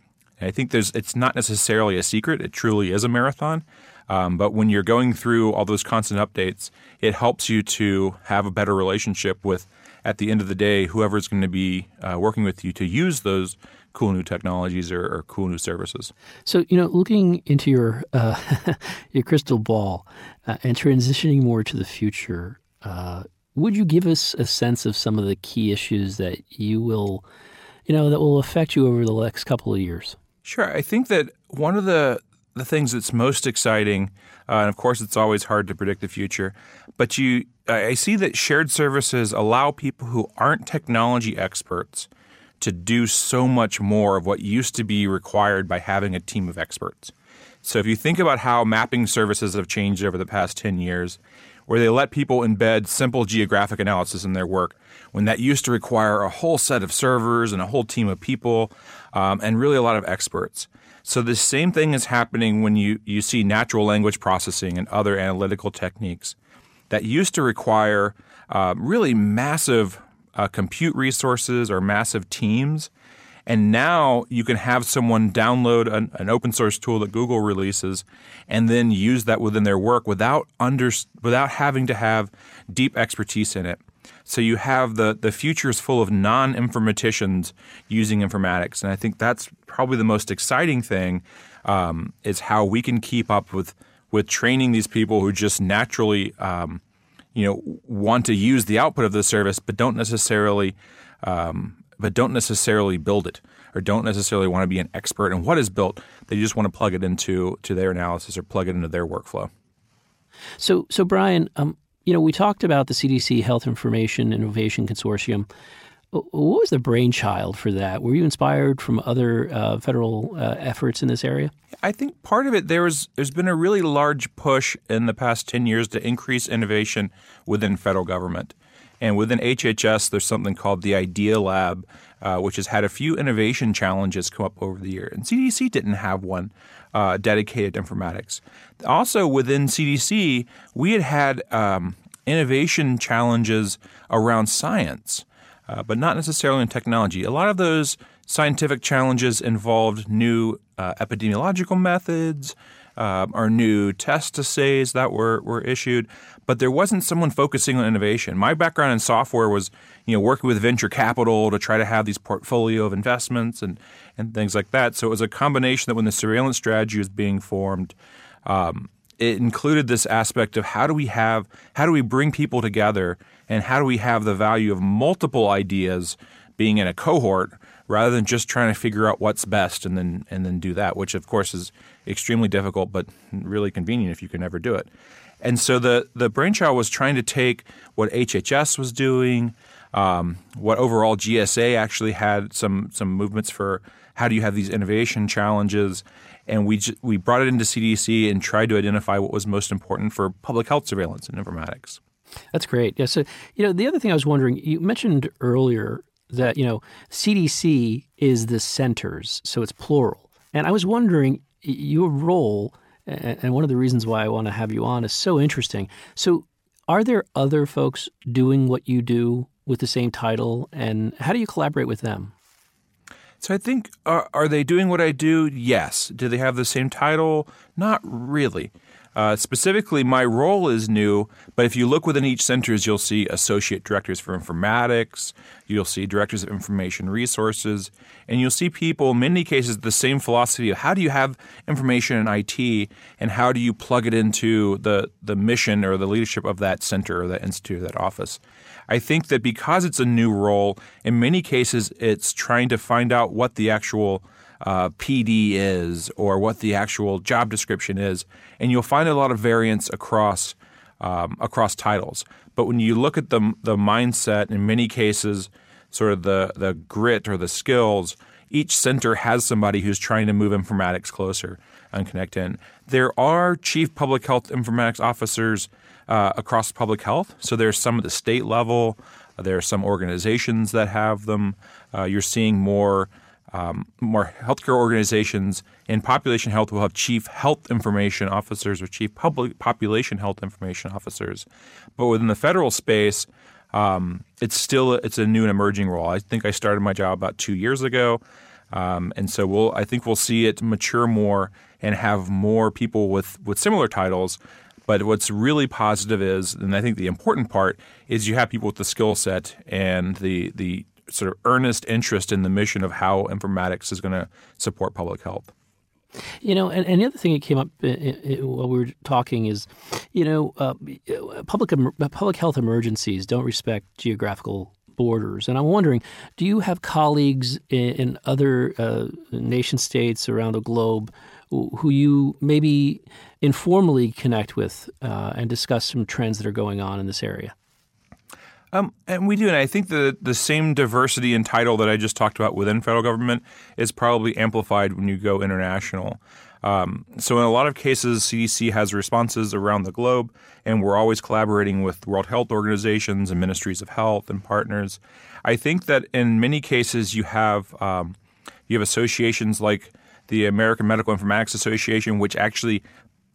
I think there's it's not necessarily a secret. It truly is a marathon. Um, but when you're going through all those constant updates, it helps you to have a better relationship with, at the end of the day, whoever's going to be uh, working with you to use those cool new technologies or, or cool new services. So, you know, looking into your uh, your crystal ball uh, and transitioning more to the future, uh, would you give us a sense of some of the key issues that you will, you know, that will affect you over the next couple of years? Sure. I think that one of the the things that's most exciting, uh, and of course, it's always hard to predict the future, but you, I see that shared services allow people who aren't technology experts to do so much more of what used to be required by having a team of experts. So if you think about how mapping services have changed over the past 10 years, where they let people embed simple geographic analysis in their work, when that used to require a whole set of servers and a whole team of people um, and really a lot of experts. So the same thing is happening when you, you see natural language processing and other analytical techniques that used to require uh, really massive uh, compute resources or massive teams. And now you can have someone download an, an, open source tool that Google releases and then use that within their work without under, without having to have deep expertise in it. So you have the the future is full of non-informaticians using informatics, and I think that's probably the most exciting thing um, is how we can keep up with with training these people who just naturally um, you know want to use the output of the service, but don't necessarily um, but don't necessarily build it or don't necessarily want to be an expert in what is built. They just want to plug it into to their analysis or plug it into their workflow. So, so Brian, um, you know, we talked about the CDC Health Information Innovation Consortium. What was the brainchild for that? Were you inspired from other uh, federal uh, efforts in this area? I think part of it there was there's been a really large push in the past ten years to increase innovation within federal government, and within HHS there's something called the Idea Lab, uh, which has had a few innovation challenges come up over the year, and CDC didn't have one uh, dedicated informatics. Also within CDC, we had had um, innovation challenges around science uh, but not necessarily in technology. A lot of those scientific challenges involved new uh, epidemiological methods uh, or new test assays that were, were issued, but there wasn't someone focusing on innovation. My background in software was, you know, working with venture capital to try to have these portfolio of investments and, and things like that. So it was a combination that when the surveillance strategy was being formed, um, it included this aspect of how do we have how do we bring people together and how do we have the value of multiple ideas being in a cohort rather than just trying to figure out what's best and then and then do that, which of course is extremely difficult but really convenient if you can ever do it. And so the the brainchild was trying to take what HHS was doing, um, what overall GSA actually had some some movements for how do you have these innovation challenges, and we we brought it into CDC and tried to identify what was most important for public health surveillance and informatics. That's great. Yeah. So, you know, the other thing I was wondering, you mentioned earlier that, you know, CDC is the centers, so it's plural. And I was wondering, your role, and one of the reasons why I want to have you on is so interesting. So, are there other folks doing what you do with the same title, and how do you collaborate with them? So I think are, they doing what I do? Yes. Do they have the same title? Not really. Uh, specifically, my role is new, but if you look within each centers, you'll see associate directors for informatics, you'll see directors of information resources, and you'll see people, in many cases, the same philosophy of how do you have information in IT and how do you plug it into the, the mission or the leadership of that center or that institute or that office. I think that because it's a new role, in many cases, it's trying to find out what the actual uh, PD is or what the actual job description is, and you'll find a lot of variance across um, across titles. But when you look at the the mindset, in many cases, sort of the the grit or the skills, each center has somebody who's trying to move informatics closer and connect in. There are chief public health informatics officers uh, across public health. So there's some at the state level. There are some organizations that have them. Uh, you're seeing more um, more healthcare organizations in population health will have chief health information officers or chief public population health information officers. But within the federal space, um, it's still it's a new and emerging role. I think I started my job about two years ago, um, and so we'll I think we'll see it mature more and have more people with with similar titles. But what's really positive is, and I think the important part is you have people with the skill set and the the sort of earnest interest in the mission of how informatics is going to support public health. You know, and, and the other thing that came up uh, uh, while we were talking is, you know, uh, public public health emergencies don't respect geographical borders, and I'm wondering, do you have colleagues in, in other uh, nation states around the globe who you maybe informally connect with uh, and discuss some trends that are going on in this area? Um, and we do, and I think the the same diversity and title that I just talked about within federal government is probably amplified when you go international. Um, so in a lot of cases, CDC has responses around the globe, and we're always collaborating with World Health Organizations and ministries of health and partners. I think that in many cases you have um, you have associations like the American Medical Informatics Association, which actually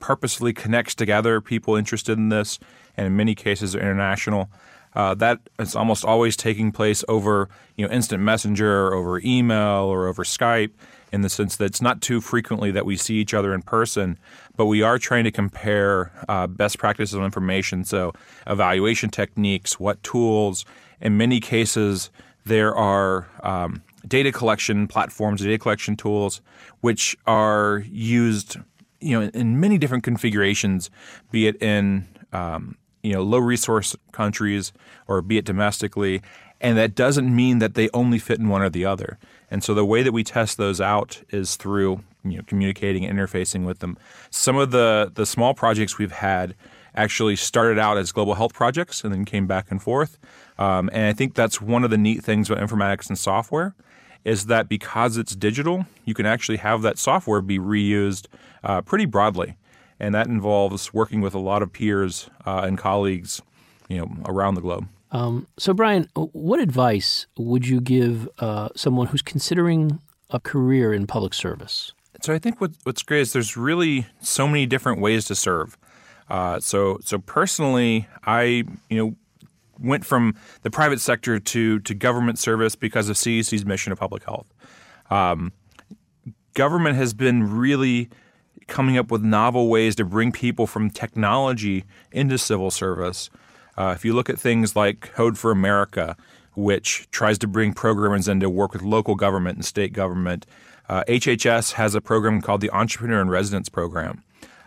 purposely connects together people interested in this, and in many cases are international. uh, that is almost always taking place over you know instant messenger, or over email, or over Skype. In the sense that it's not too frequently that we see each other in person, but we are trying to compare uh, best practices on information. So, evaluation techniques, what tools. In many cases, there are um, data collection platforms, data collection tools, which are used, you know, in many different configurations, be it in um, you know low resource countries or be it domestically, and that doesn't mean that they only fit in one or the other. And so the way that we test those out is through you know communicating and interfacing with them. Some of the the small projects we've had actually started out as global health projects and then came back and forth. Um, and I think that's one of the neat things about informatics and software is that because it's digital, you can actually have that software be reused uh, pretty broadly and that involves working with a lot of peers uh, and colleagues, you know, around the globe. Um, so, Brian, what advice would you give uh, someone who's considering a career in public service? So, I think what, what's great is there's really so many different ways to serve. Uh, so, so personally, I you know went from the private sector to to government service because of CDC's mission of public health. Um, government has been really coming up with novel ways to bring people from technology into civil service. Uh, if you look at things like Code for America, which tries to bring programmers in to work with local government and state government, uh, HHS has a program called the Entrepreneur in Residence Program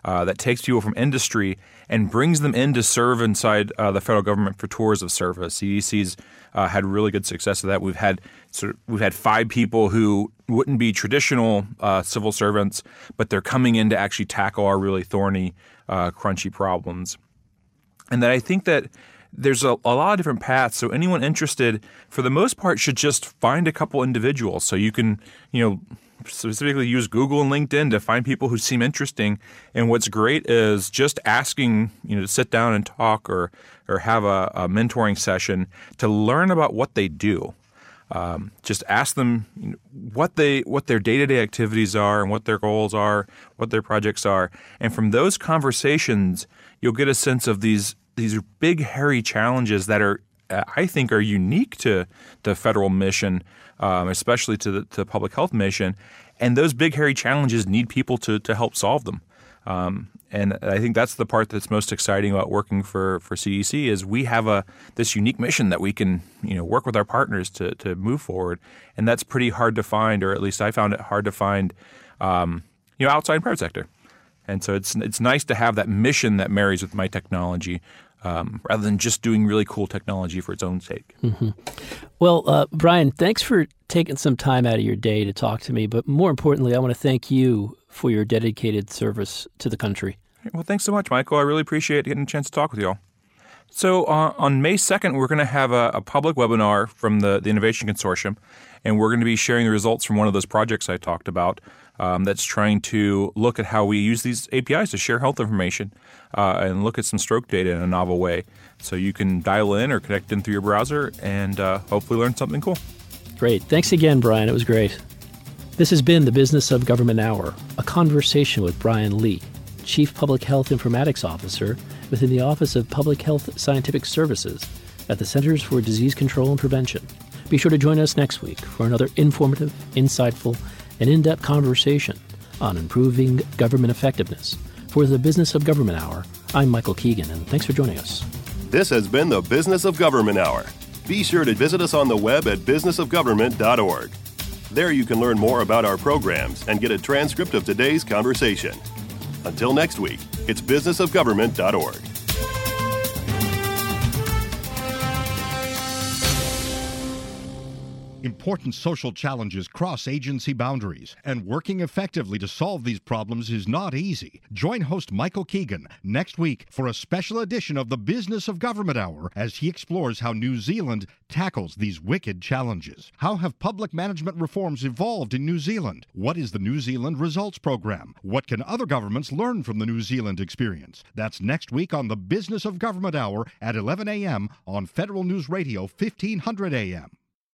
uh, that takes people from industry and brings them in to serve inside uh, the federal government for tours of service. CDC's uh, had really good success with that. We've had sort of, we've had five people who wouldn't be traditional uh, civil servants, but they're coming in to actually tackle our really thorny, uh, crunchy problems. And that I think that there's a, a, lot of different paths. So anyone interested, for the most part, should just find a couple individuals. So you can, you know, specifically use Google and LinkedIn to find people who seem interesting. And what's great is just asking, you know, to sit down and talk or or have a, a mentoring session to learn about what they do. Um, just ask them you know, what they what their day to day activities are and what their goals are, what their projects are, and from those conversations, you'll get a sense of these these big hairy challenges that are I think are unique to the federal mission um, especially to the, to the public health mission. And those big, hairy challenges need people to, to help solve them. Um, and I think that's the part that's most exciting about working for, for CDC is we have a this unique mission that we can you know work with our partners to, to move forward, and that's pretty hard to find, or at least I found it hard to find, um, you know, outside private sector. And so it's it's nice to have that mission that marries with my technology, um, rather than just doing really cool technology for its own sake. Mm-hmm. Well, uh, Brian, thanks for taking some time out of your day to talk to me. But more importantly, I want to thank you for your dedicated service to the country. Well, thanks so much, Michael. I really appreciate getting a chance to talk with you all. So uh, on May 2nd, we're going to have a, a, public webinar from the, the Innovation Consortium, and we're going to be sharing the results from one of those projects I talked about um, that's trying to look at how we use these APIs to share health information uh, and look at some stroke data in a novel way. So you can dial in or connect in through your browser and uh, hopefully learn something cool. Great. Thanks again, Brian. It was great. This has been the Business of Government Hour, a conversation with Brian Lee, Chief Public Health Informatics Officer within the Office of Public Health Scientific Services at the Centers for Disease Control and Prevention. Be sure to join us next week for another informative, insightful, and in depth conversation on improving government effectiveness. For the Business of Government Hour, I'm Michael Keegan, and thanks for joining us. This has been the Business of Government Hour. Be sure to visit us on the web at businessofgovernment.org. There you can learn more about our programs and get a transcript of today's conversation. Until next week, it's businessofgovernment.org. Important social challenges cross agency boundaries, and working effectively to solve these problems is not easy. Join host Michael Keegan next week for a special edition of the Business of Government Hour as he explores how New Zealand tackles these wicked challenges. How have public management reforms evolved in New Zealand? What is the New Zealand Results Program? What can other governments learn from the New Zealand experience? That's next week on the Business of Government Hour at 11 a.m. on Federal News Radio 1500 a.m.